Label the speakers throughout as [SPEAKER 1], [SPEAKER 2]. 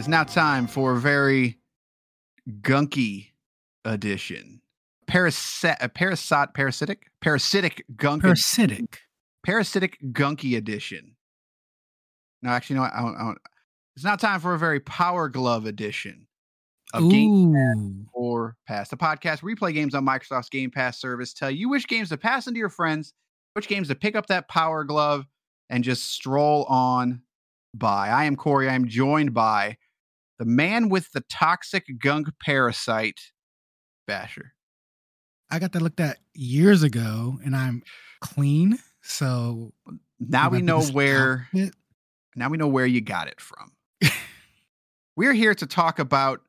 [SPEAKER 1] Is now time for a very gunky edition. Parasit, uh, parasite, parasitic, parasitic gunk,
[SPEAKER 2] Parasitic.
[SPEAKER 1] parasitic gunky edition. No, actually, no. I don't, I don't, it's now time for a very power glove edition of Game
[SPEAKER 2] Ooh.
[SPEAKER 1] or Pass. The podcast where we play games on Microsoft's Game Pass service, tell you which games to pass into your friends, which games to pick up that power glove and just stroll on by. I am Corey. I am joined by the man with the toxic gunk parasite, Basher.
[SPEAKER 2] I got that looked at years ago and I'm clean. So
[SPEAKER 1] Now we know where
[SPEAKER 2] outfit.
[SPEAKER 1] now we know where you got it from. We're here to talk about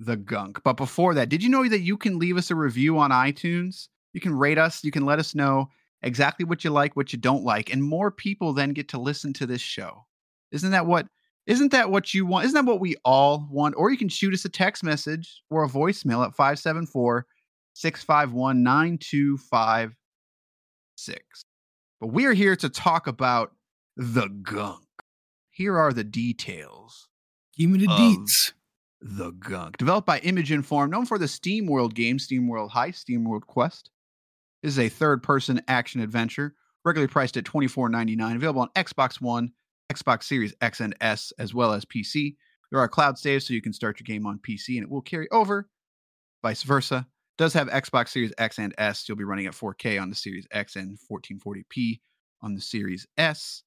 [SPEAKER 1] the gunk. But before that, did you know that you can leave us a review on iTunes? You can rate us, you can let us know exactly what you like, what you don't like, and more people then get to listen to this show. Isn't that what isn't that what you want? Isn't that what we all want? Or you can shoot us a text message or a voicemail at 574 651 9256. But we're here to talk about the gunk. Here are the details.
[SPEAKER 2] Give me the deets.
[SPEAKER 1] The Gunk. Developed by Image & Form, known for the SteamWorld game, SteamWorld Heist, SteamWorld Quest. This is a third person action adventure, regularly priced at $24.99, available on Xbox One, Xbox Series X and S, as well as PC. There are cloud saves, so you can start your game on PC and it will carry over, vice versa. Does have Xbox Series X and S. You'll be running at 4K on the Series X and 1440p on the Series S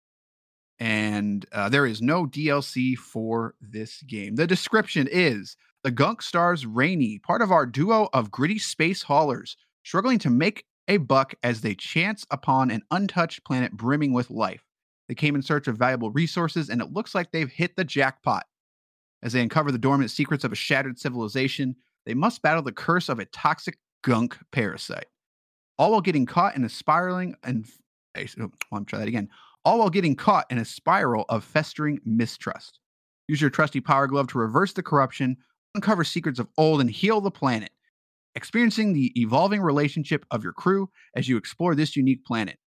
[SPEAKER 1] and uh, there is no DLC for this game. The description is the Gunk stars Rani, part of our duo of gritty space haulers, struggling to make a buck as they chance upon an untouched planet brimming with life. They came in search of valuable resources, and it looks like they've hit the jackpot. As they uncover the dormant secrets of a shattered civilization, they must battle the curse of a toxic gunk parasite, all while getting caught in a spiraling and. Oh, let me try that again all while getting caught in a spiral of festering mistrust. Use your trusty power glove to reverse the corruption, uncover secrets of old, and heal the planet, experiencing the evolving relationship of your crew as you explore this unique planet.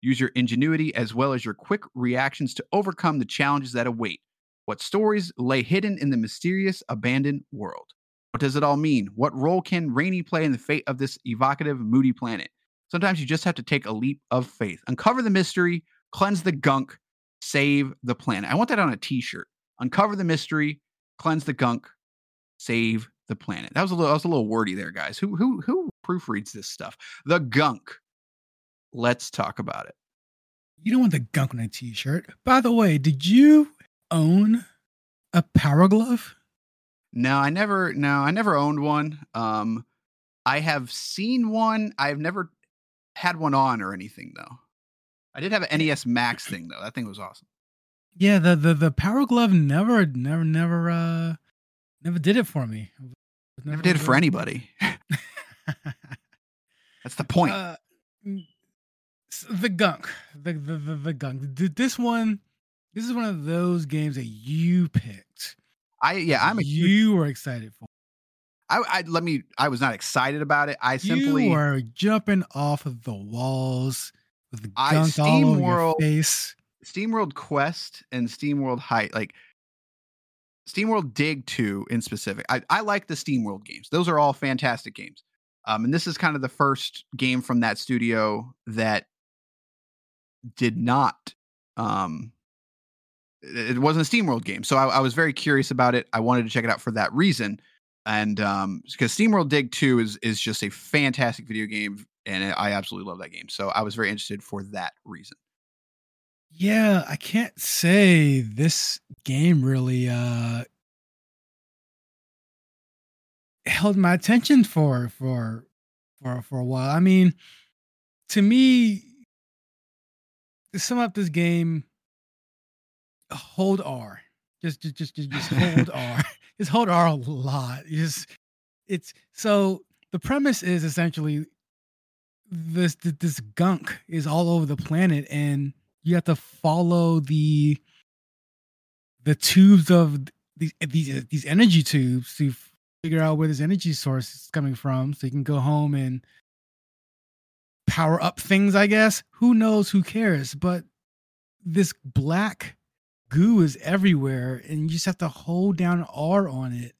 [SPEAKER 1] Use your ingenuity as well as your quick reactions to overcome the challenges that await. What stories lay hidden in the mysterious abandoned world? What does it all mean? What role can Rani play in the fate of this evocative, moody planet? Sometimes you just have to take a leap of faith. Uncover the mystery, cleanse the gunk, save the planet. I want that on a t-shirt. Uncover the mystery, cleanse the gunk, save the planet. That was a little that was a little wordy there, guys. Who who who proofreads this stuff? The gunk. Let's talk about it.
[SPEAKER 2] You don't want the gunk on a t shirt. By the way, did you own a power glove?
[SPEAKER 1] No, I never no, I never owned one. Um I have seen one. I've never had one on or anything though. I did have an NES Max thing though. That thing was awesome.
[SPEAKER 2] Yeah, the the, the power glove never never never uh never did it for me. Was
[SPEAKER 1] Never did it for anybody. That's the point.
[SPEAKER 2] Uh, the gunk, the, the the the gunk. This one, this is one of those games that you picked.
[SPEAKER 1] I yeah, I'm a
[SPEAKER 2] you were excited for.
[SPEAKER 1] I, I let me. I was not excited about it. I simply.
[SPEAKER 2] you were jumping off of the walls with the
[SPEAKER 1] I-
[SPEAKER 2] gunk
[SPEAKER 1] Steam
[SPEAKER 2] all over
[SPEAKER 1] World-
[SPEAKER 2] your face.
[SPEAKER 1] SteamWorld Quest and SteamWorld Heist, like SteamWorld Dig 2 in specific. I, I like the SteamWorld games. Those are all fantastic games. Um, and this is kind of the first game from that studio that did not um it wasn't a SteamWorld game. So I, I, was very curious about it. I wanted to check it out for that reason. And um because SteamWorld Dig 2 is is just a fantastic video game and I absolutely love that game. So I was very interested for that reason.
[SPEAKER 2] Yeah, I can't say this game really uh held my attention for for for for a while. I mean, to me to sum up this game hold R. Just just just just, just hold R. Just hold R a lot. Just it's so the premise is essentially this this gunk is all over the planet and you have to follow the the tubes of these these these energy tubes to figure out where this energy source is coming from so you can go home and power up things i guess who knows who cares but this black goo is everywhere and you just have to hold down r on it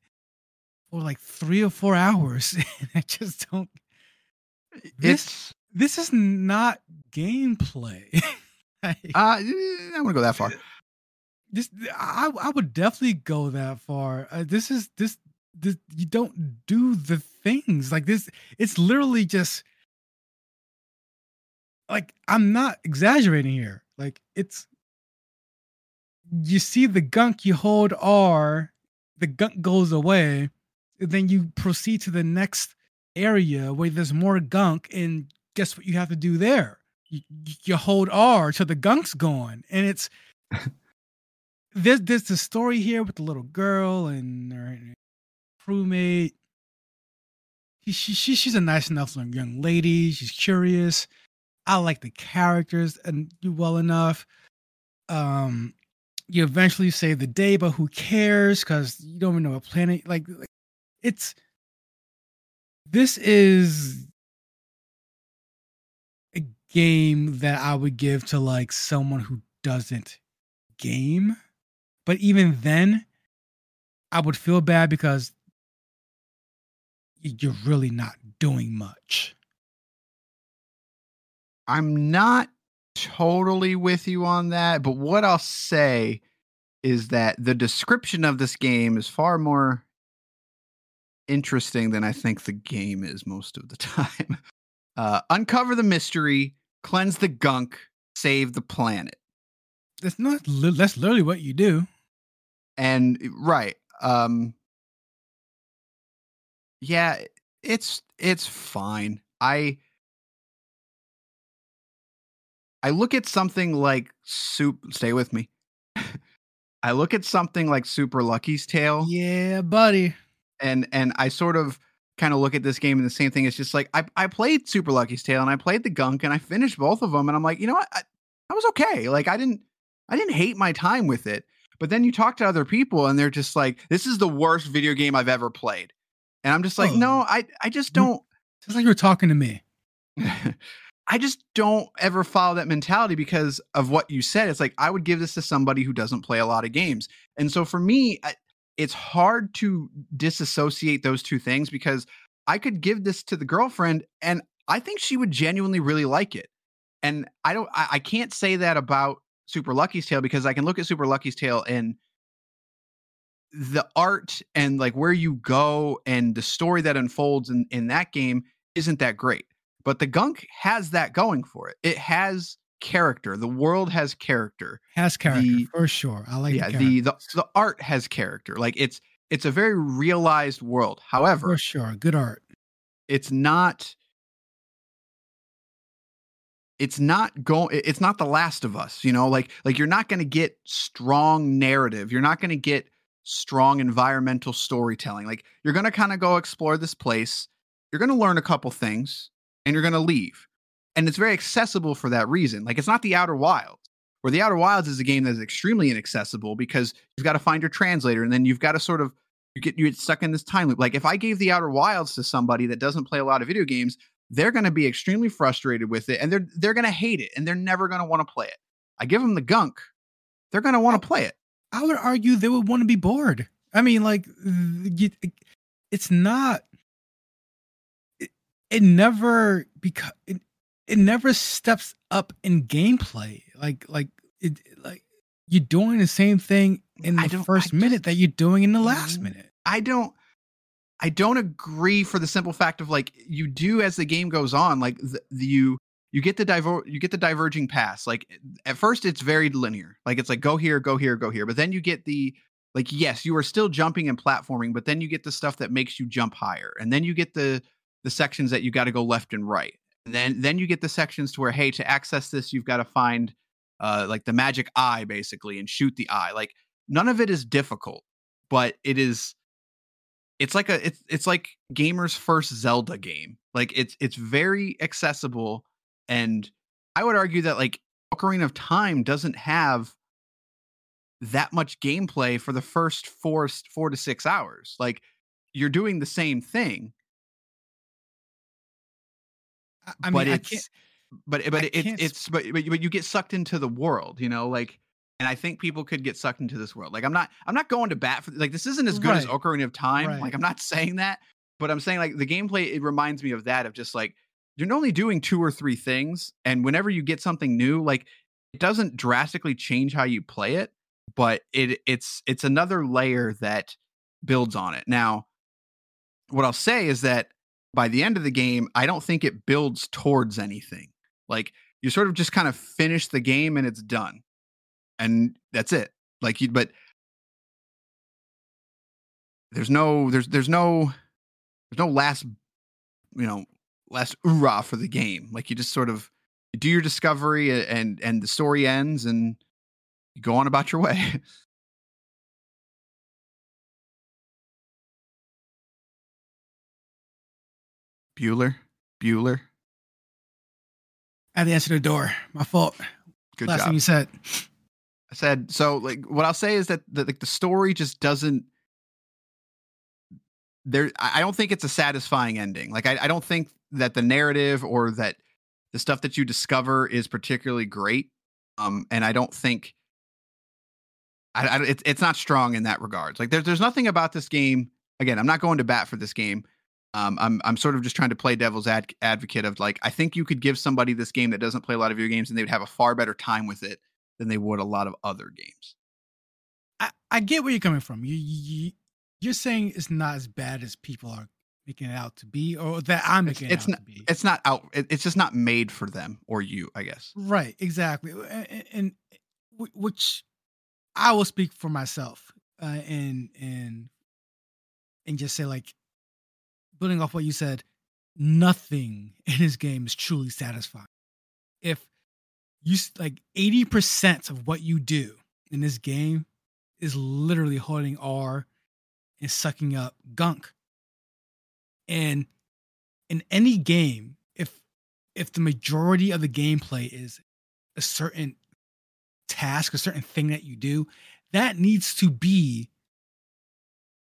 [SPEAKER 2] for like three or four hours and i just don't this, it's this is not gameplay
[SPEAKER 1] uh, I wouldn't want to go that far.
[SPEAKER 2] This I I would definitely go that far. Uh, this is this this you don't do the things like this. It's literally just like I'm not exaggerating here. Like it's you see the gunk, you hold R, the gunk goes away, then you proceed to the next area where there's more gunk, and guess what you have to do there? you, you hold R till the gunk's gone, and it's there's there's the story here with the little girl and her crewmate. She, she, she she's a nice enough young lady. She's curious. I like the characters and do well enough. Um, you eventually save the day, but who cares? Because you don't even know a planet. Like, like it's this is a game that I would give to like someone who doesn't game. But even then, I would feel bad because you're really not doing much.
[SPEAKER 1] I'm not totally with you on that, but what I'll say is that the description of this game is far more interesting than I think the game is most of the time. Uh, uncover the mystery, cleanse the gunk, save the planet.
[SPEAKER 2] That's not. That's literally what you do.
[SPEAKER 1] And right, um, yeah, it's it's fine. I I look at something like soup. Stay with me. I look at something like Super Lucky's Tale.
[SPEAKER 2] Yeah, buddy.
[SPEAKER 1] And and I sort of kind of look at this game and the same thing. It's just like I, I played Super Lucky's Tale and I played the Gunk and I finished both of them and I'm like, you know what, I, I was okay. Like I didn't I didn't hate my time with it. But then you talk to other people and they're just like, this is the worst video game I've ever played. And I'm just like, oh. no, I I just don't.
[SPEAKER 2] It's like you're talking to me.
[SPEAKER 1] I just don't ever follow that mentality because of what you said. It's like I would give this to somebody who doesn't play a lot of games. And so for me, I, it's hard to disassociate those two things because I could give this to the girlfriend and I think she would genuinely really like it. And I don't I, I can't say that about Super Lucky's Tale because I can look at Super Lucky's Tale and the art and like where you go and the story that unfolds in, in that game isn't that great. But the gunk has that going for it. It has character. The world has character.
[SPEAKER 2] Has character the, for sure. I like.
[SPEAKER 1] Yeah, the, the the art has character. Like it's it's a very realized world. However,
[SPEAKER 2] for sure, good art.
[SPEAKER 1] It's not. It's not going. It's not the Last of Us. You know, like like you're not going to get strong narrative. You're not going to get strong environmental storytelling. Like you're going to kind of go explore this place. You're going to learn a couple things, and you're going to leave and it's very accessible for that reason. Like it's not the Outer Wilds, where the Outer Wilds is a game that is extremely inaccessible because you've got to find your translator, and then you've got to sort of you get you get stuck in this time loop. Like if I gave the Outer Wilds to somebody that doesn't play a lot of video games, they're going to be extremely frustrated with it, and they're they're going to hate it, and they're never going to want to play it. I give them the gunk, they're going to want to play it.
[SPEAKER 2] I would argue they would want to be bored. I mean, like, it's not. It, never because it, it never steps up in gameplay. Like, like it, like you're doing the same thing in the first minute that you're doing in the mm-hmm. last minute.
[SPEAKER 1] I don't. I don't agree for the simple fact of like you do as the game goes on. Like the, the you you get the diver you get the diverging pass like at first it's very linear like it's like go here go here go here but then you get the like yes you are still jumping and platforming but then you get the stuff that makes you jump higher and then you get the the sections that you got to go left and right and then then you get the sections to where hey to access this you've got to find uh like the magic eye basically and shoot the eye like none of it is difficult but it is it's like a it's it's like gamers first zelda game like it's it's very accessible and I would argue that like Ocarina of Time doesn't have that much gameplay for the first four four to six hours. Like you're doing the same thing.
[SPEAKER 2] I mean, but it's
[SPEAKER 1] but but it, it's but but you get sucked into the world, you know, like and I think people could get sucked into this world. Like I'm not I'm not going to bat for like this isn't as good right. as Ocarina of Time. Right. Like I'm not saying that, but I'm saying like the gameplay it reminds me of that of just like you're only doing two or three things and whenever you get something new like it doesn't drastically change how you play it but it it's it's another layer that builds on it now what i'll say is that by the end of the game i don't think it builds towards anything like you sort of just kind of finish the game and it's done and that's it like you but there's no there's there's no there's no last you know last hoorah for the game. Like you just sort of do your discovery and and the story ends and you go on about your way. Bueller, Bueller.
[SPEAKER 2] I had to answer the door. My fault. Good job. Last job. thing you said.
[SPEAKER 1] I said so. Like what I'll say is that the, like the story just doesn't. There, I don't think it's a satisfying ending. Like I, I don't think that the narrative or that the stuff that you discover is particularly great. Um, and I don't think I, I it's it's not strong in that regards. Like there's there's nothing about this game. Again, I'm not going to bat for this game. Um, I'm I'm sort of just trying to play devil's ad- advocate of like I think you could give somebody this game that doesn't play a lot of video games and they would have a far better time with it than they would a lot of other games.
[SPEAKER 2] I, I get where you're coming from. You, you you're saying it's not as bad as people are making it out to be, or that I'm making
[SPEAKER 1] it's,
[SPEAKER 2] it
[SPEAKER 1] out not, to be. It's not out. It's just not made for them or you, I guess.
[SPEAKER 2] Right. Exactly. And, and which I will speak for myself, uh, and and and just say like, building off what you said, nothing in this game is truly satisfying. If you like eighty percent of what you do in this game is literally holding R and sucking up gunk and in any game, if if the majority of the gameplay is a certain task, a certain thing that you do, that needs to be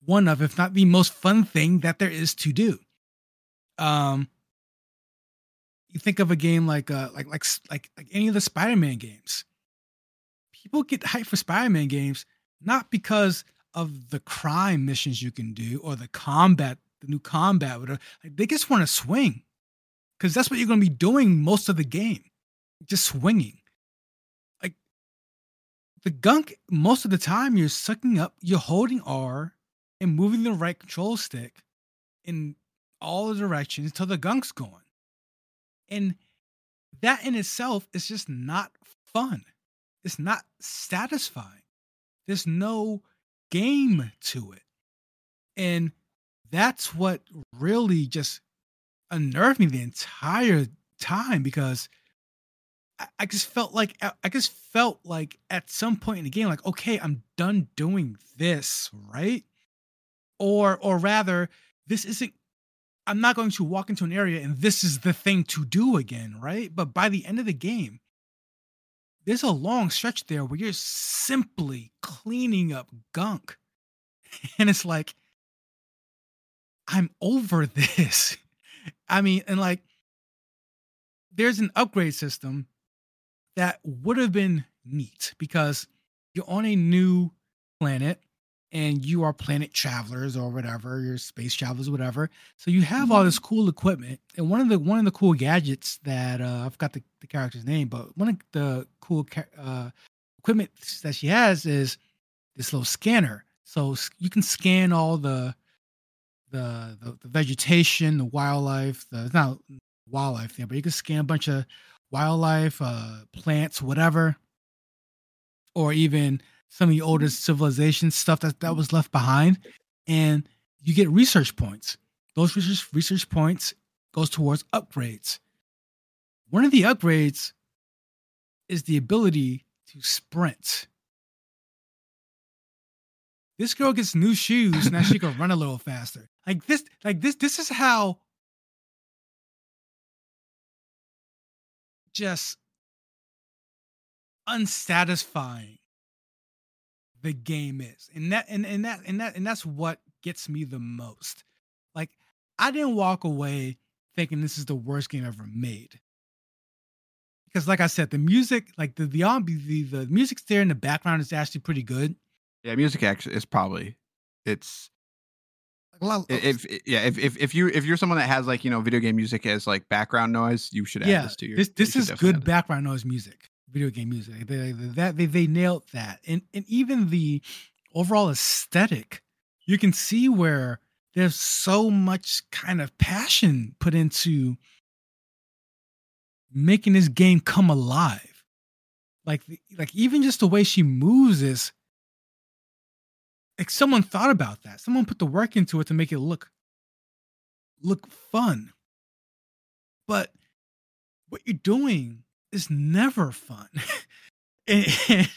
[SPEAKER 2] one of, if not the most fun thing that there is to do. Um, you think of a game like uh like like like like any of the Spider-Man games. People get hyped for Spider-Man games not because of the crime missions you can do or the combat the new combat. Whatever. Like, they just want to swing because that's what you're going to be doing most of the game, just swinging. Like the gunk, most of the time you're sucking up, you're holding R and moving the right control stick in all the directions until the gunk's going. And that in itself is just not fun. It's not satisfying. There's no game to it. And that's what really just unnerved me the entire time because I just felt like I just felt like at some point in the game, like, okay, I'm done doing this, right? Or or rather, this isn't I'm not going to walk into an area and this is the thing to do again, right? But by the end of the game, there's a long stretch there where you're simply cleaning up gunk. And it's like, I'm over this. I mean, and like, there's an upgrade system that would have been neat because you're on a new planet and you are planet travelers or whatever, you're space travelers, whatever. So you have all this cool equipment. And one of the one of the cool gadgets that uh, I forgot the, the character's name, but one of the cool uh, equipment that she has is this little scanner. So you can scan all the the the, the vegetation, the wildlife, the not wildlife there, but you can scan a bunch of wildlife, uh, plants, whatever, or even some of the older civilization stuff that, that was left behind. And you get research points. Those research research points goes towards upgrades. One of the upgrades is the ability to sprint. This girl gets new shoes, now she can run a little faster. Like this, like this, this is how just unsatisfying the game is. And that and, and that and that and that's what gets me the most. Like I didn't walk away thinking this is the worst game ever made. Because like I said, the music, like the the the, the music's there in the background is actually pretty good.
[SPEAKER 1] Yeah, music actually is probably it's if, if yeah if, if if you if you're someone that has like you know video game music as like background noise you should add
[SPEAKER 2] yeah,
[SPEAKER 1] this to your
[SPEAKER 2] this this
[SPEAKER 1] you
[SPEAKER 2] is good background noise music video game music they, that they, they nailed that and and even the overall aesthetic you can see where there's so much kind of passion put into making this game come alive like like even just the way she moves is like someone thought about that. Someone put the work into it to make it look look fun. But what you're doing is never fun. and, it,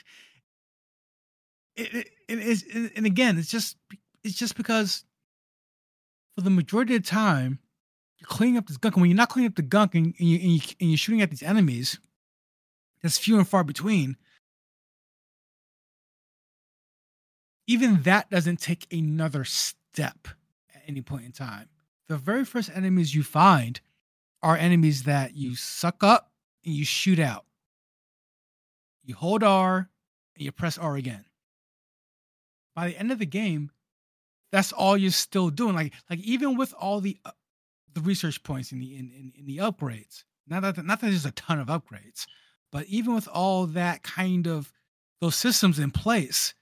[SPEAKER 2] it, it is, and again, it's just it's just because for the majority of the time you're cleaning up this gunk, and when you're not cleaning up the gunk and, and, you, and, you, and you're shooting at these enemies, that's few and far between even that doesn't take another step at any point in time. The very first enemies you find are enemies that you suck up and you shoot out. You hold R and you press R again. By the end of the game, that's all you're still doing. Like like even with all the uh, the research points in the in, in, in the upgrades. Not that not that there's a ton of upgrades, but even with all that kind of those systems in place,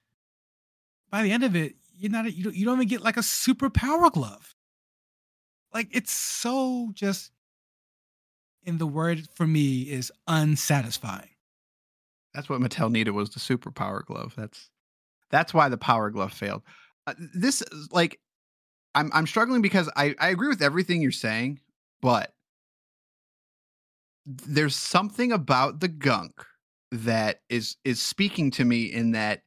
[SPEAKER 2] by the end of it, you're not you don't, you don't even get like a super power glove. Like it's so just and the word for me is unsatisfying.
[SPEAKER 1] That's what Mattel needed was the super power glove. That's that's why the power glove failed. Uh, this like I'm I'm struggling because I I agree with everything you're saying, but there's something about the gunk that is is speaking to me in that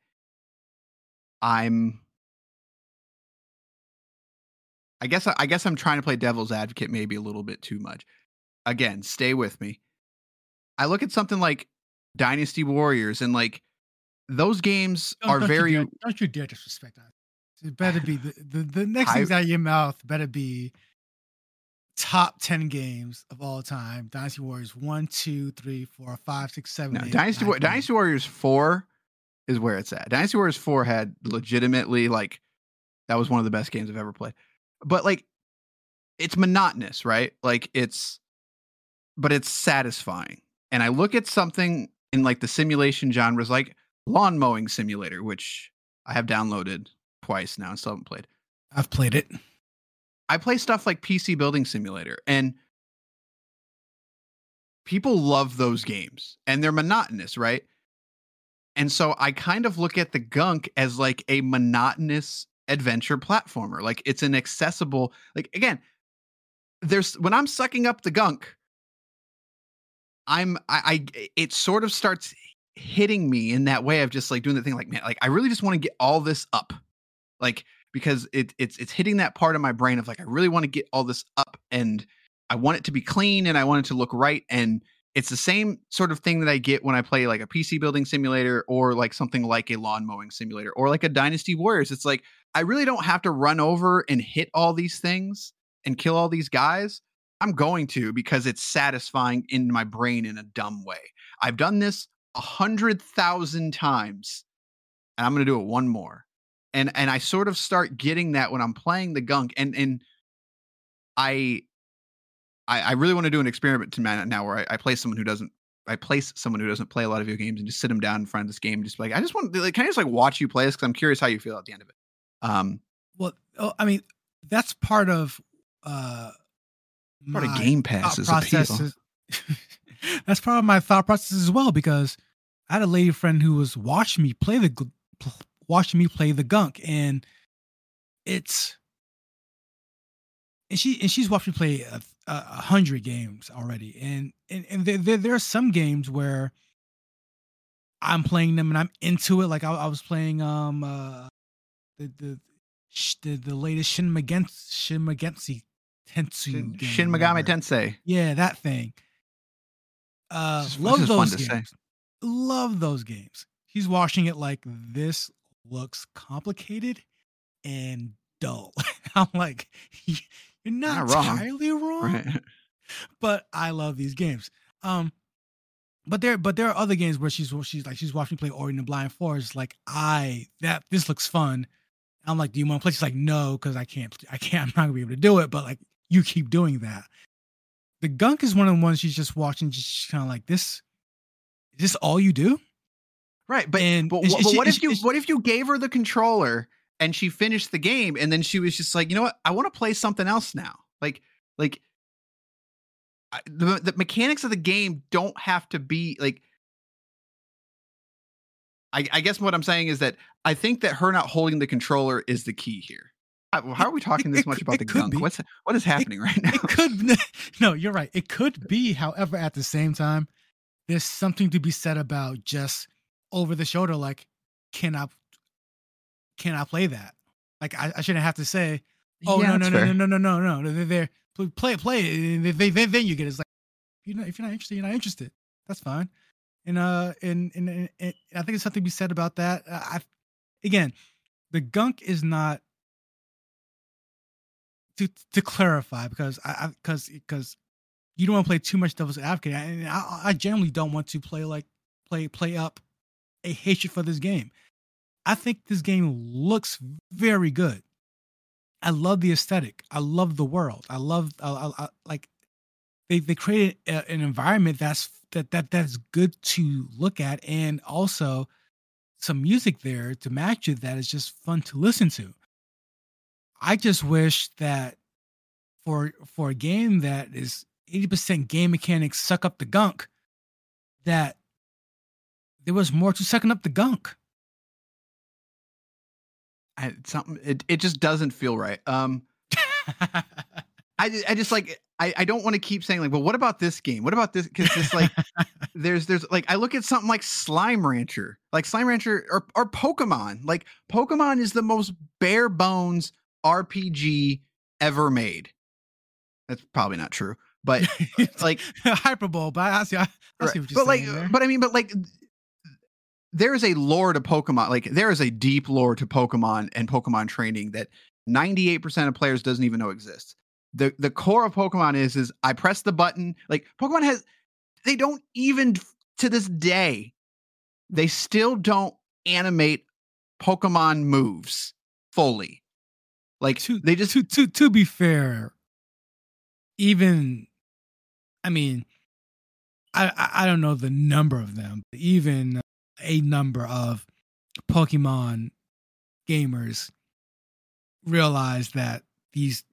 [SPEAKER 1] I'm I guess I guess I'm trying to play devil's advocate maybe a little bit too much. Again, stay with me. I look at something like Dynasty Warriors and like those games don't, are
[SPEAKER 2] don't
[SPEAKER 1] very
[SPEAKER 2] you dare, don't you dare disrespect that. It better be the, the, the next things out of your mouth better be top 10 games of all time. Dynasty Warriors 1, 2, 3, 4, 5, 6, 7, no, 8,
[SPEAKER 1] Dynasty, War- Dynasty Warriors 4 is where it's at. Dynasty Warriors 4 had legitimately like that was one of the best games I've ever played. But like it's monotonous, right? Like it's but it's satisfying. And I look at something in like the simulation genres like lawn mowing simulator, which I have downloaded twice now and still haven't played.
[SPEAKER 2] I've played it.
[SPEAKER 1] I play stuff like PC building simulator and people love those games and they're monotonous, right? And so I kind of look at the gunk as like a monotonous adventure platformer. Like it's an accessible, like again, there's when I'm sucking up the gunk, I'm I, I it sort of starts hitting me in that way of just like doing the thing like man, like I really just want to get all this up. Like because it it's it's hitting that part of my brain of like I really want to get all this up and I want it to be clean and I want it to look right and it's the same sort of thing that I get when I play like a PC building simulator or like something like a lawn mowing simulator or like a Dynasty Warriors. It's like I really don't have to run over and hit all these things and kill all these guys. I'm going to because it's satisfying in my brain in a dumb way. I've done this a hundred thousand times, and I'm gonna do it one more. And and I sort of start getting that when I'm playing the gunk, and and I I, I really want to do an experiment to now where I, I play someone who doesn't I place someone who doesn't play a lot of video games and just sit them down in front of this game, and just like I just want like can I just like watch you play this because I'm curious how you feel at the end of it. Um,
[SPEAKER 2] well, oh, I mean that's part of uh
[SPEAKER 1] part of Game Pass process.
[SPEAKER 2] that's part of my thought process as well because I had a lady friend who was watching me play the watching me play the gunk, and it's and she and she's watched me play a, a hundred games already, and and and there, there, there are some games where I'm playing them and I'm into it. Like I, I was playing um uh the the the, the latest Shin Megami Shin Megami Tensei
[SPEAKER 1] Shin, Shin Megami Tensei.
[SPEAKER 2] Yeah, that thing. Uh, love those games. Love those games. He's watching it like this looks complicated and dull. I'm like, you're not, not wrong. entirely wrong. Right. But I love these games. Um, but there, but there are other games where she's she's like she's watching me play Ori and the Blind Forest. Like I that this looks fun. I'm like, do you want to play? She's like, no, because I can't. I can't. I'm not gonna be able to do it. But like, you keep doing that. The gunk is one of the ones she's just watching, just kind of like this. Is this all you do?
[SPEAKER 1] Right, but and but, but what if you what if you gave her the controller and she finished the game and then she was just like, you know what, I want to play something else now. Like like the the mechanics of the game don't have to be like. I, I guess what I'm saying is that I think that her not holding the controller is the key here. How are we talking this much about the gunk? Be. What's what is happening
[SPEAKER 2] it,
[SPEAKER 1] right now?
[SPEAKER 2] It could no, you're right. It could be, however, at the same time, there's something to be said about just over the shoulder, like, can I can I play that? Like I, I shouldn't have to say, oh yeah, no, no, no, no, no, no, no, no, they're, they're play play it. They, they, then you get it. it's like you know if you're not interested, you're not interested. That's fine. And uh and and, and, and I think it's something to be said about that. I again, the gunk is not to to clarify because I because because you don't want to play too much devil's advocate, and I, I generally don't want to play like play play up a hatred for this game. I think this game looks very good. I love the aesthetic. I love the world. I love I, I, I, like they they created a, an environment that's that that that's good to look at, and also some music there to match it that is just fun to listen to. I just wish that for for a game that is 80% game mechanics suck up the gunk, that there was more to sucking up the gunk.
[SPEAKER 1] I, something it, it just doesn't feel right. Um I I just like I, I don't want to keep saying like, well, what about this game? What about this? Because it's like there's there's like I look at something like Slime Rancher, like Slime Rancher or or Pokemon. Like Pokemon is the most bare bones RPG ever made. That's probably not true, but uh, it's like
[SPEAKER 2] hyperbole. But I see, I, I see what you're
[SPEAKER 1] but like, uh, there. but I mean, but like, there is a lore to Pokemon. Like, there is a deep lore to Pokemon and Pokemon training that 98% of players doesn't even know exists. The the core of Pokemon is is I press the button. Like Pokemon has, they don't even to this day, they still don't animate Pokemon moves fully. Like
[SPEAKER 2] to,
[SPEAKER 1] they just
[SPEAKER 2] to to to be fair, even I mean, I I don't know the number of them, but even a number of Pokemon gamers realize that these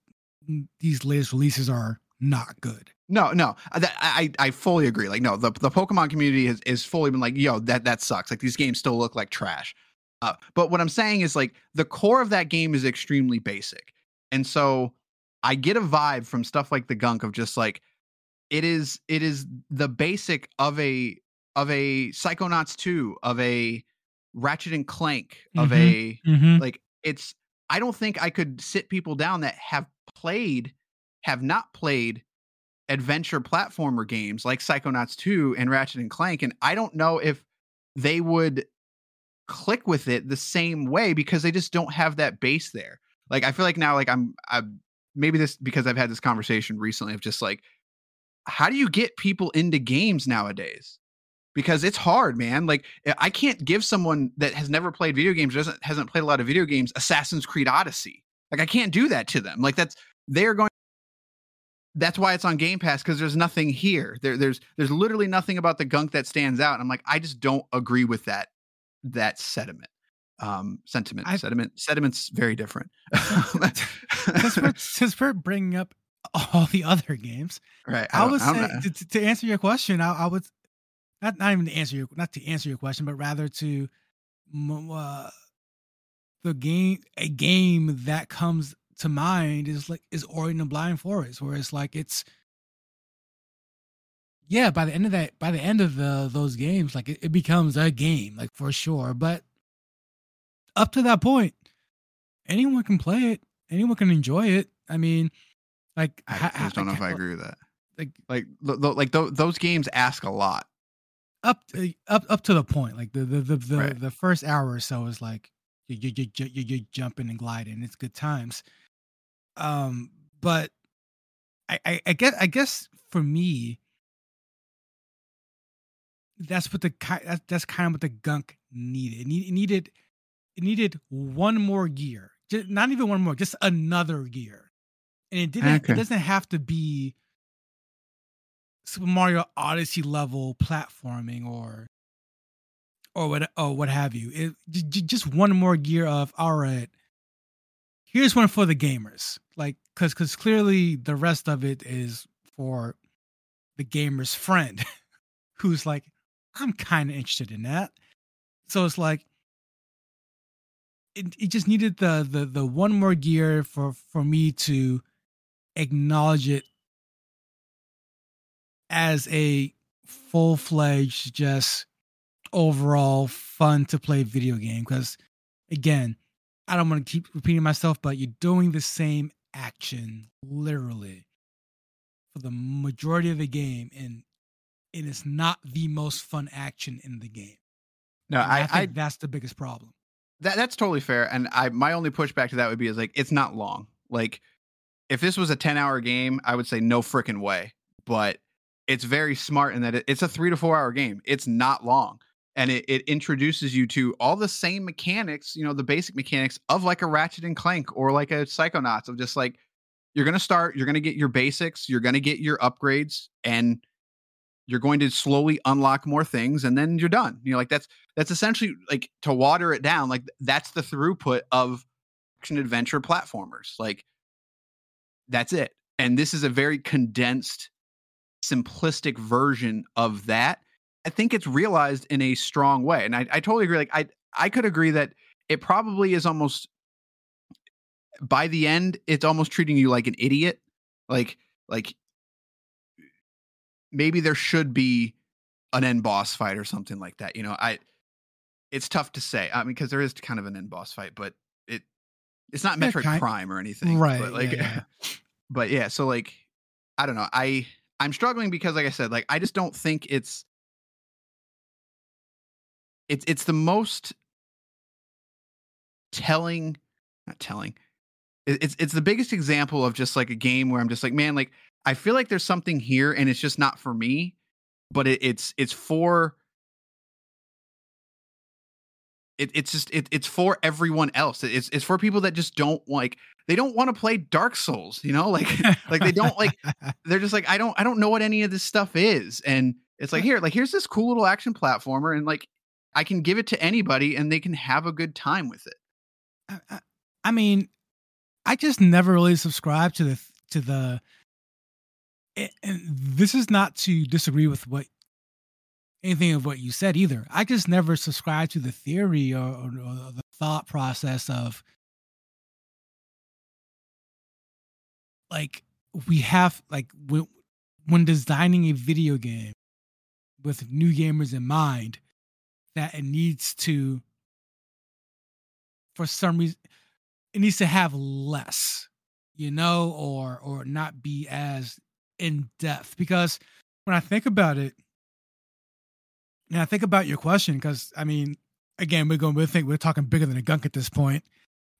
[SPEAKER 2] these latest releases are not good.
[SPEAKER 1] No, no, I I fully agree. Like, no, the the Pokemon community has is fully been like, yo, that that sucks. Like, these games still look like trash. Uh, but what I'm saying is like the core of that game is extremely basic. And so I get a vibe from stuff like the gunk of just like it is it is the basic of a of a Psychonauts 2, of a Ratchet and Clank, of mm-hmm. a mm-hmm. like it's I don't think I could sit people down that have played have not played adventure platformer games like Psychonauts 2 and Ratchet and Clank and I don't know if they would click with it the same way because they just don't have that base there. Like I feel like now like I'm I maybe this because I've had this conversation recently of just like how do you get people into games nowadays? because it's hard, man. Like eh, I can't give someone that has never played video games, doesn't hasn't played a lot of video games, Assassin's Creed Odyssey. Like I can't do that to them. Like that's they're going that's why it's on Game Pass because there's nothing here. There, there's there's literally nothing about the gunk that stands out. I'm like, I just don't agree with that that sediment. Um, sentiment, I, sediment, sediment's very different.
[SPEAKER 2] since, we're, since we're bringing up all the other games,
[SPEAKER 1] right?
[SPEAKER 2] I, I would say to, to, answer your question, I, I, would not not even to answer your not to answer your question, but rather to uh, the game a game that comes to mind is like is Ori and the Blind Forest, where it's like it's yeah, by the end of that by the end of the those games, like it, it becomes a game, like for sure. But up to that point, anyone can play it, anyone can enjoy it. I mean, like
[SPEAKER 1] I, I just don't know if I agree with that. Like, like, like those games ask a lot.
[SPEAKER 2] Up, up, up to the point. Like the the the the, right. the first hour or so is like you you you you you jumping and gliding. It's good times. Um, but I, I, I guess I guess for me, that's what the that's, that's kind of what the gunk needed. It, need, it needed it needed one more gear, just, not even one more, just another gear, and it didn't. Okay. It doesn't have to be Super Mario Odyssey level platforming or or what or what have you. It just one more gear of all right here's one for the gamers like because because clearly the rest of it is for the gamer's friend who's like i'm kind of interested in that. So it's like it, it just needed the the the one more gear for for me to acknowledge it as a full-fledged just overall fun to play video game because again I don't want to keep repeating myself, but you're doing the same action literally for the majority of the game, and it is not the most fun action in the game.
[SPEAKER 1] No, I, I, think I,
[SPEAKER 2] that's the biggest problem.
[SPEAKER 1] That that's totally fair, and I my only pushback to that would be is like it's not long. Like if this was a ten hour game, I would say no freaking way. But it's very smart in that it, it's a three to four hour game. It's not long and it, it introduces you to all the same mechanics you know the basic mechanics of like a ratchet and clank or like a psychonauts of just like you're going to start you're going to get your basics you're going to get your upgrades and you're going to slowly unlock more things and then you're done you know like that's that's essentially like to water it down like that's the throughput of action adventure platformers like that's it and this is a very condensed simplistic version of that I think it's realized in a strong way. And I, I totally agree. Like I I could agree that it probably is almost by the end, it's almost treating you like an idiot. Like like maybe there should be an end boss fight or something like that. You know, I it's tough to say. I mean, because there is kind of an end boss fight, but it it's not Metroid kind, Prime or anything.
[SPEAKER 2] Right.
[SPEAKER 1] But like
[SPEAKER 2] yeah,
[SPEAKER 1] yeah. but yeah, so like I don't know. I I'm struggling because like I said, like I just don't think it's it's it's the most telling not telling it's it's the biggest example of just like a game where i'm just like man like i feel like there's something here and it's just not for me but it, it's it's for it, it's just it, it's for everyone else. It's it's for people that just don't like they don't want to play dark souls you know? Like like they don't like they're just like i don't i don't know what any of this stuff is and it's like here like here's this cool little action platformer and like I can give it to anybody and they can have a good time with it.
[SPEAKER 2] I, I mean, I just never really subscribed to the to the. And this is not to disagree with what anything of what you said either. I just never subscribed to the theory or, or, or the thought process of like we have like when, when designing a video game with new gamers in mind that it needs to for some reason it needs to have less you know or or not be as in depth because when i think about it and i think about your question because i mean again we're going we think we're talking bigger than a gunk at this point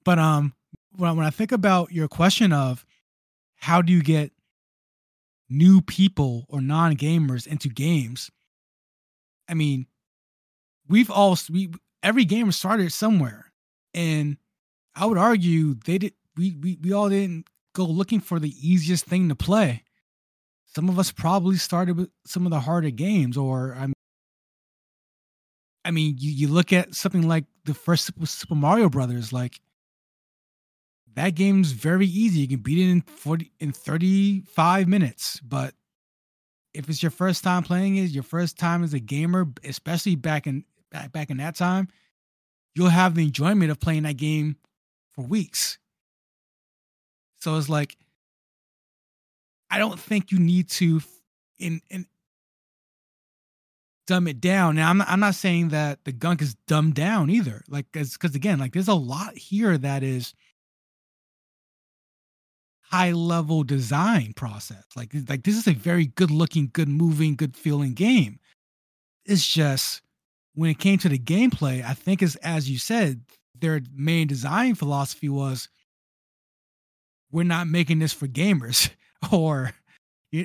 [SPEAKER 2] but um when, when i think about your question of how do you get new people or non-gamers into games I mean, we've all we every game started somewhere, and I would argue they did. We we we all didn't go looking for the easiest thing to play. Some of us probably started with some of the harder games, or I mean, I mean, you you look at something like the first Super Mario Brothers, like that game's very easy. You can beat it in 40 in 35 minutes. But if it's your first time playing it, your first time as a gamer, especially back in back, back in that time, you'll have the enjoyment of playing that game for weeks. So it's like I don't think you need to in in dumb it down. Now I'm not, I'm not saying that the gunk is dumbed down either. Like because again, like there's a lot here that is high level design process. Like like this is a very good looking, good moving, good feeling game. It's just when it came to the gameplay, I think as as you said, their main design philosophy was we're not making this for gamers or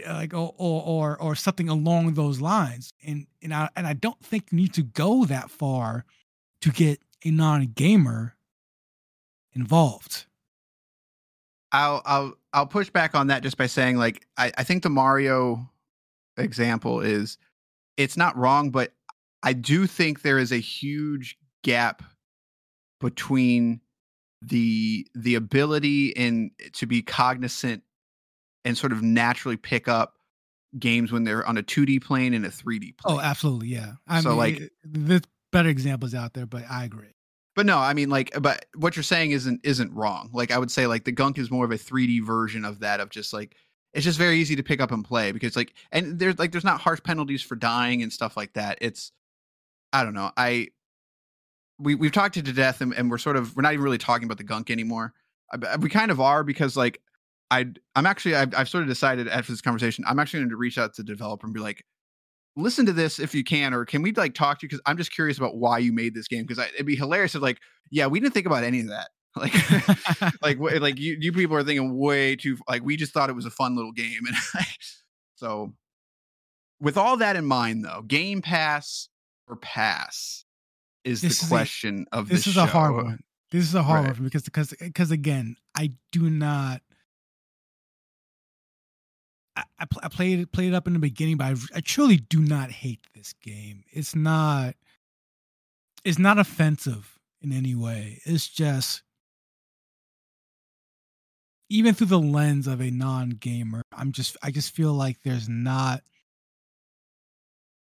[SPEAKER 2] like or, or or something along those lines. And and I and I don't think you need to go that far to get a non-gamer involved.
[SPEAKER 1] I'll I'll I'll push back on that just by saying like I, I think the Mario example is it's not wrong, but I do think there is a huge gap between the the ability and to be cognizant and sort of naturally pick up games when they're on a 2D plane and a 3D
[SPEAKER 2] plane. Oh, absolutely, yeah. I
[SPEAKER 1] so
[SPEAKER 2] mean,
[SPEAKER 1] like eh,
[SPEAKER 2] there's better examples out there, but I agree.
[SPEAKER 1] But no, I mean like but what you're saying isn't isn't wrong. Like I would say like the gunk is more of a 3D version of that of just like it's just very easy to pick up and play because like and there's like there's not harsh penalties for dying and stuff like that. It's I don't know. I we we've talked it to death and, and we're sort of we're not even really talking about the gunk anymore. I, we kind of are because like I I'm actually I've, I've sort of decided after this conversation I'm actually going to reach out to the developer and be like listen to this if you can, or can we like talk to you? Because I'm just curious about why you made this game. Because it'd be hilarious if like, yeah, we didn't think about any of that. Like, like, like you, you people are thinking way too. Like, we just thought it was a fun little game, and so with all that in mind, though, Game Pass or Pass is this the is question
[SPEAKER 2] a,
[SPEAKER 1] of
[SPEAKER 2] this.
[SPEAKER 1] This
[SPEAKER 2] is a hard one. This is a hard right. one because because because again, I do not I, I, played it played it up in the beginning, but I, I truly do not hate this game. It's not it's not offensive in any way. It's just even through the lens of a non-gamer, I'm just I just feel like there's not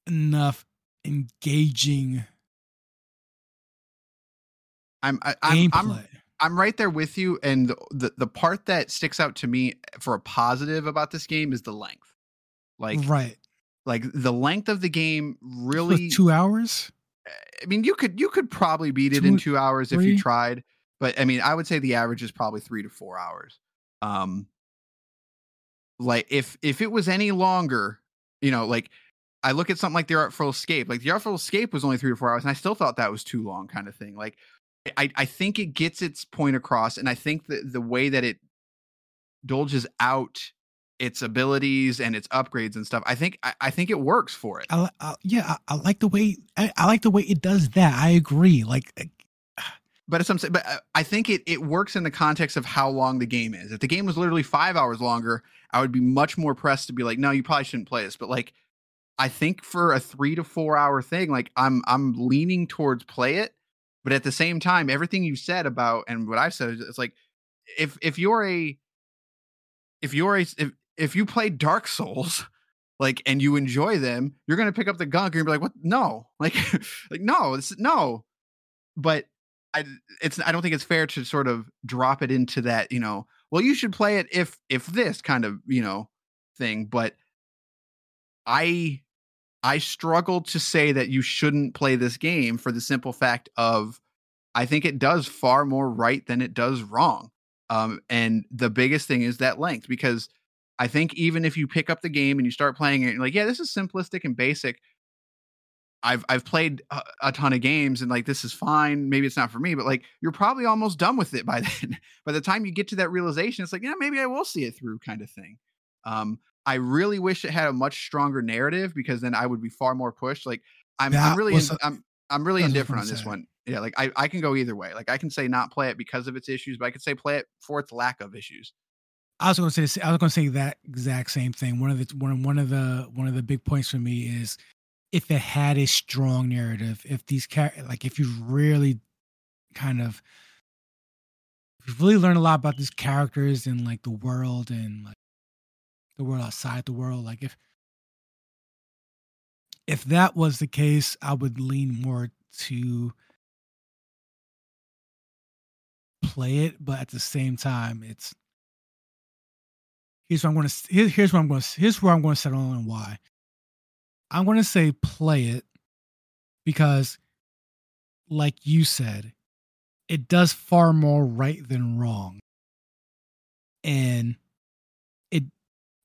[SPEAKER 2] enough engaging
[SPEAKER 1] I'm I, I'm, I'm I'm right there with you, and the, the, the part that sticks out to me for a positive about this game is the length. Like
[SPEAKER 2] right,
[SPEAKER 1] like the length of the game really
[SPEAKER 2] two hours.
[SPEAKER 1] I mean, you could you could probably beat it two, in two hours three? if you tried, but I mean, I would say the average is probably three to four hours. Um, like if if it was any longer, you know, like I look at something like the Artful Escape. Like the Artful Escape was only three or four hours, and I still thought that was too long, kind of thing. Like I, I think it gets its point across, and I think that the way that it dolges out its abilities and its upgrades and stuff, I think I, I think it works for it.
[SPEAKER 2] I, I, yeah, I, like the way I, like the way it does that. I agree. Like,
[SPEAKER 1] but it's but uh, I think it it works in the context of how long the game is. If the game was literally five hours longer, I would be much more pressed to be like, no, you probably shouldn't play this. But like, I think for a three to four hour thing, like I'm I'm leaning towards play it but at the same time, everything you said about and what I've said, it's like if if you're a if you're a if, if you play Dark Souls, like and you enjoy them, you're gonna pick up the gunk and be like, what? No, like like no, this no. But I it's I don't think it's fair to sort of drop it into that, you know, well, you should play it if if this kind of, you know, thing. But I I struggle to say that you shouldn't play this game for the simple fact of I think it does far more right than it does wrong. Um, and the biggest thing is that length because I think even if you pick up the game and you start playing it, like, yeah, this is simplistic and basic. I've I've played a, a, ton of games and like this is fine. Maybe it's not for me, but like you're probably almost done with it by then. by the time you get to that realization, it's like, yeah, maybe I will see it through, kind of thing. Um, I really wish it had a much stronger narrative because then I would be far more pushed. Like I'm, I'm really in,
[SPEAKER 2] a-
[SPEAKER 1] I'm I'm really
[SPEAKER 2] that's what I was
[SPEAKER 1] indifferent on this one. Yeah, like I, I can go either way. Like I can say not play it because of its issues, but I could say play it for its lack of issues.
[SPEAKER 2] I was going to say I was going to say that exact same thing. One of the one one of the one of the big points for me is if it had a strong narrative, if these char- like if you really kind of if you really learn a lot about these characters and like the world and like the world outside the world, like if if that was the case, I would lean more to play it, but at the same time, it's here's what I'm going to here, here's what I'm going to here's where I'm going to settle on and why. I'm going to say play it because, like you said, it does far more right than wrong, and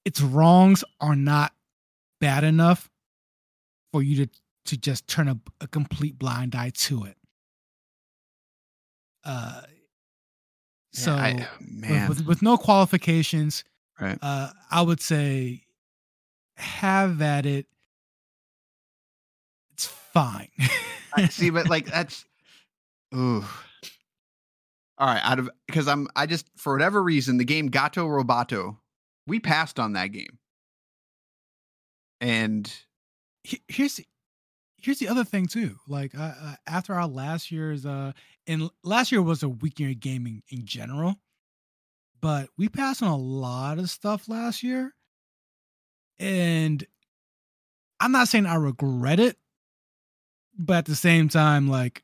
[SPEAKER 2] its wrongs are not bad enough for you to to just turn a, a complete blind eye to it. Uh, so
[SPEAKER 1] Yeah, I-
[SPEAKER 2] with-
[SPEAKER 1] man,
[SPEAKER 2] with, with no qualifications,
[SPEAKER 1] right?
[SPEAKER 2] uh, I would say have at it. It's fine.
[SPEAKER 1] I- see, but like that's, ooh. All right, out of because I'm I just for whatever reason the game Gato Roboto, we passed on that game, and
[SPEAKER 2] here's here's the other thing too. Like uh, uh, after our last year's uh, and last year was a weak year in gaming in general, but we passed on a lot of stuff last year, and I'm not saying I regret it, but at the same time, like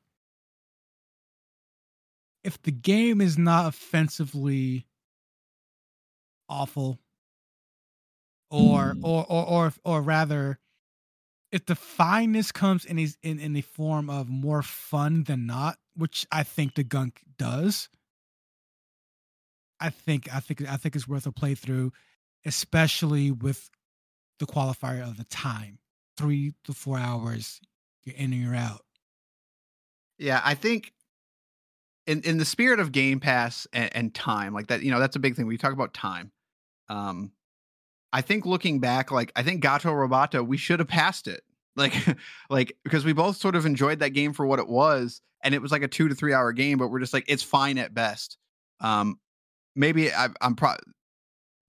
[SPEAKER 2] if the game is not offensively awful or
[SPEAKER 1] Mm.
[SPEAKER 2] or or or or rather if the fineness comes in a in, in the form of more fun than not which i think the gunk does i think i think i think it's worth a playthrough especially with the qualifier of the time three to four hours you're in and you're out
[SPEAKER 1] Yeah, I think in in the spirit of Game Pass and, and time, like that, you know, that's a big thing. We talk about time. Um, I think looking back, like I think Gato Roboto, we should have passed it. Like, like because we both sort of enjoyed that game for what it was, and it was like a two to three hour game, but we're just like it's fine at best. Um, maybe I, I'm pro-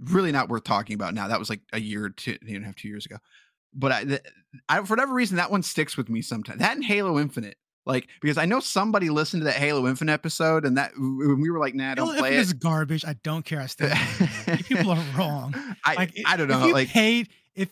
[SPEAKER 1] really not worth talking about now. That was like a year two, two years ago. But I, I, for whatever reason, that one sticks with me sometimes. That and Halo Infinite. Like because I know somebody listened to that Halo Infinite episode, and that when we were like, "Nah, don't
[SPEAKER 2] Halo
[SPEAKER 1] play
[SPEAKER 2] Infinite
[SPEAKER 1] it."
[SPEAKER 2] is garbage i don't care i still people are wrong
[SPEAKER 1] I
[SPEAKER 2] like
[SPEAKER 1] I don't know.
[SPEAKER 2] you
[SPEAKER 1] Like
[SPEAKER 2] paid if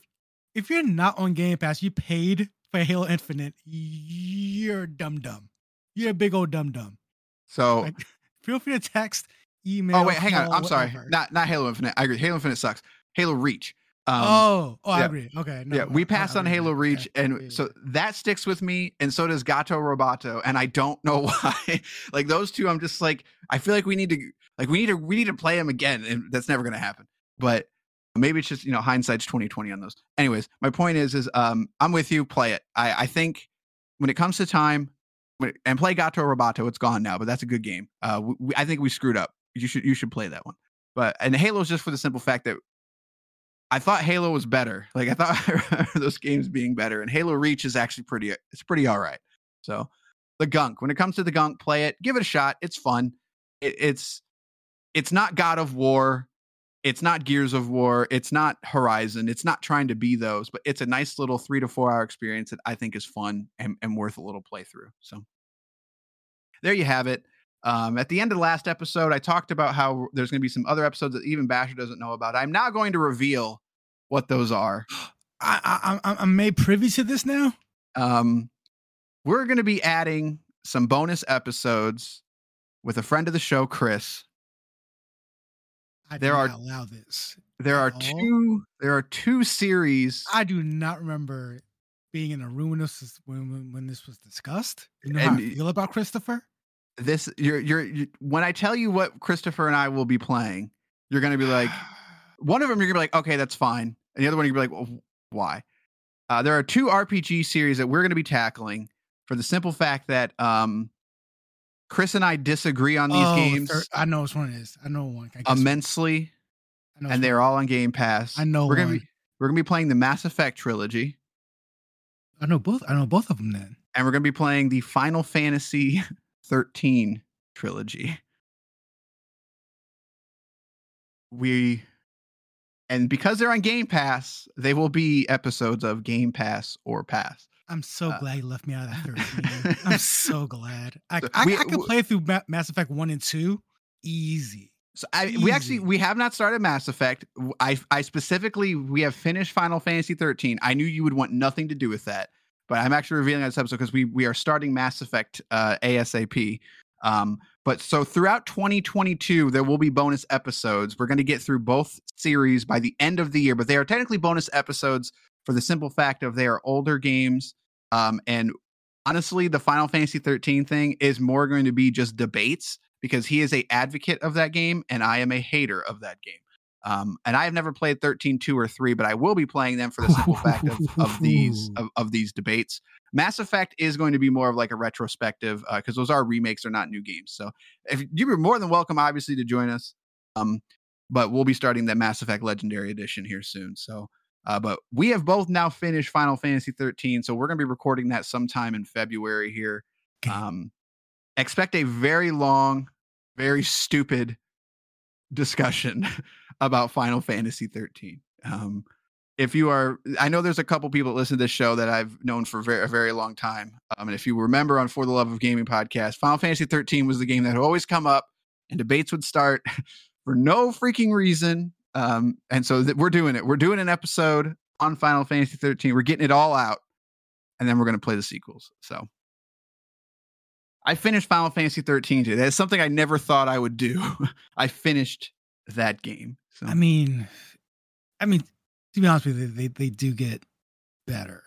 [SPEAKER 2] if you're not on Game Pass, you paid for Halo Infinite. You're dumb dumb. You're a big old dumb dumb.
[SPEAKER 1] so.
[SPEAKER 2] Like, feel free to text, oh, email.
[SPEAKER 1] oh wait, hang on. I'm sorry. Not not Halo Infinite. I agree. Halo Infinite sucks. Halo Reach. Um,
[SPEAKER 2] oh, oh, I agree. Okay, no,
[SPEAKER 1] yeah, we
[SPEAKER 2] I- I
[SPEAKER 1] on. Halo
[SPEAKER 2] Okay,
[SPEAKER 1] Reach, and
[SPEAKER 2] yeah,
[SPEAKER 1] so that sticks with me, and so does Gato Roboto, and I don't know why. like those two, I'm just like, I feel like we need to, like, we need to, we need to play them again, and that's never gonna happen. But maybe it's just you know hindsight's 2020 on those. Anyways, my point is, is um, I'm with you. Play it. I I think when it comes to time, when, and play Gato Roboto, it's gone now, but that's a good game. Uh, we, we- I think we screwed up. You should you should play that one. But and Halo's just for the simple fact that I thought Halo was better. Like I thought those games being better, and Halo Reach is actually pretty. It's pretty all right. So the Gunk. When it comes to the Gunk, play it. Give it a shot. It's fun. It, it's it's not God of War. It's not Gears of War. It's not Horizon. It's not trying to be those, but it's a nice little three to four hour experience that I think is fun and, and worth a little playthrough. So there you have it. Um, at the end of the last episode, I talked about how there's going to be some other episodes that even Basher doesn't know about. I'm now going to reveal what those are.
[SPEAKER 2] I, I, I'm, I'm made privy to this now.
[SPEAKER 1] Um, we're going to be adding some bonus episodes with a friend of the show, Chris.
[SPEAKER 2] I
[SPEAKER 1] There are-
[SPEAKER 2] not allow this.
[SPEAKER 1] There are
[SPEAKER 2] Oh.
[SPEAKER 1] two. There are two series.
[SPEAKER 2] I do not remember being in a room when this was, when, when, when this was discussed. You know how I feel about Christopher?
[SPEAKER 1] This you're, you're you when I tell you what Christopher and I will be playing, you're going to be like, one of them you're gonna be like, okay, that's fine, and the other one you're gonna be like, well, why? Uh, there are two RPG series that we're gonna be tackling for the simple fact that um, Chris and I disagree on these
[SPEAKER 2] Oh,
[SPEAKER 1] games
[SPEAKER 2] thir- I know which one it is. I know one. I
[SPEAKER 1] immensely,
[SPEAKER 2] I know
[SPEAKER 1] and they're all on Game Pass.
[SPEAKER 2] I know
[SPEAKER 1] we're gonna
[SPEAKER 2] one.
[SPEAKER 1] be we're gonna be playing the Mass Effect trilogy,
[SPEAKER 2] I know both. I know both of them then.
[SPEAKER 1] And we're going to be playing the Final Fantasy 13 trilogy. We and because they're on Game Pass, they will be episodes of Game Pass or Pass.
[SPEAKER 2] I'm so uh, glad you left me out of that 13. I'm so glad. I, I, we, I can play through Mass Effect 1 and 2 easy.
[SPEAKER 1] So I, we actually we have not started Mass Effect. I I specifically we have finished Final Fantasy 13. I knew you would want nothing to do with that, but I'm actually revealing this episode because we we are starting Mass Effect uh, ASAP. Um, but so throughout 2022, there will be bonus episodes. We're going to get through both series by the end of the year, but they are technically bonus episodes for the simple fact of they are older games. Um, and honestly, the Final Fantasy 13 thing is more going to be just debates because he is a advocate of that game and I am a hater of that game. Um, and I have never played 13, 2, or 3, but I will be playing them for the simple fact of, of these of, of, these debates. Mass Effect is going to be more of like a retrospective because uh, those are remakes, they're not new games. So if you're more than welcome, obviously, to join us. Um, but we'll be starting that Mass Effect Legendary Edition here soon. So, uh, but we have both now finished Final Fantasy 13, so we're going to be recording that sometime in February here. Um, expect a very long, very stupid discussion about Final Fantasy 13. Um, if you are, I know there's a couple people that listen to this show that I've known for very, a very long time. Um, and if you remember on For the Love of Gaming podcast, Final Fantasy 13 was the game that always come up and debates would start for no freaking reason. Um, and so th- we're doing it. We're doing an episode on Final Fantasy 13. We're getting it all out, and then we're going to play the sequels. So I finished Final Fantasy 13 today. That's something I never thought I would do. I finished that game.
[SPEAKER 2] So. I mean, I mean, to be honest with you, they, they do get better.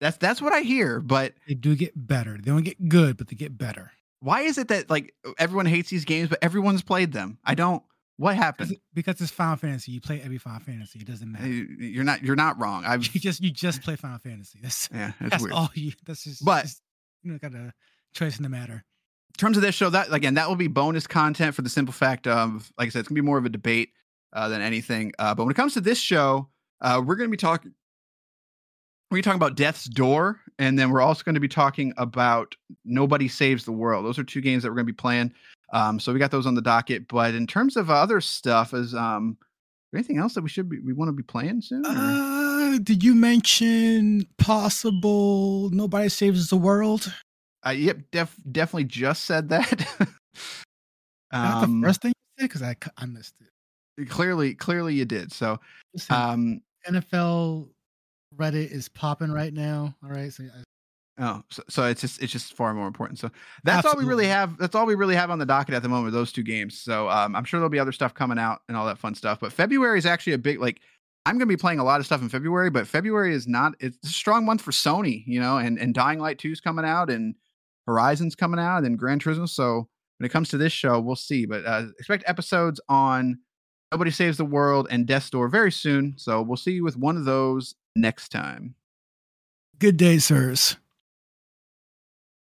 [SPEAKER 1] That's that's what I hear, but
[SPEAKER 2] they do get better. They don't get good, but they get better.
[SPEAKER 1] Why is it that like everyone hates these games, but everyone's played them? I don't. What happened?
[SPEAKER 2] Because it's Final Fantasy. You play every Final Fantasy. It doesn't matter.
[SPEAKER 1] You're not. You're not wrong. I've
[SPEAKER 2] you just you just play Final Fantasy. That's
[SPEAKER 1] yeah. That's,
[SPEAKER 2] that's
[SPEAKER 1] weird.
[SPEAKER 2] all you. That's just.
[SPEAKER 1] But
[SPEAKER 2] just, you know, got a choice in the matter.
[SPEAKER 1] In terms of this show, that again, that will be bonus content for the simple fact of, like I said, it's gonna be more of a debate uh, than anything. Uh, but when it comes to this show, uh, we're gonna be talking. We're talking about Death's Door, and then we're also going to be talking about Nobody Saves the World. Those are two games that we're going to be playing. Um, so we got those on the docket. But in terms of other stuff, is um, anything else that we should be we want to be playing soon?
[SPEAKER 2] Uh, did you mention possible Nobody Saves the World?
[SPEAKER 1] Uh, yep, def- definitely just said that.
[SPEAKER 2] Um, the first thing you said because I I missed
[SPEAKER 1] it. Clearly, clearly you did. So, Listen, um,
[SPEAKER 2] NFL Reddit is popping right now. All right, so I,
[SPEAKER 1] Oh, so, so, it's just it's just far more important. So that's Absolutely. all we really have. That's all we really have on the docket at the moment. Those two games. So um, I'm sure there'll be other stuff coming out and all that fun stuff. But February is actually a big like. I'm going to be playing a lot of stuff in February, but February is not. It's a strong month for Sony, you know, and and Dying Light 2 is coming out, and Horizon's coming out, and then Gran Turismo. So when it comes to this show, we'll see. But uh, expect episodes on Nobody Saves the World and Death's Door very soon. So we'll see you with one of those next time.
[SPEAKER 2] Good day, sirs.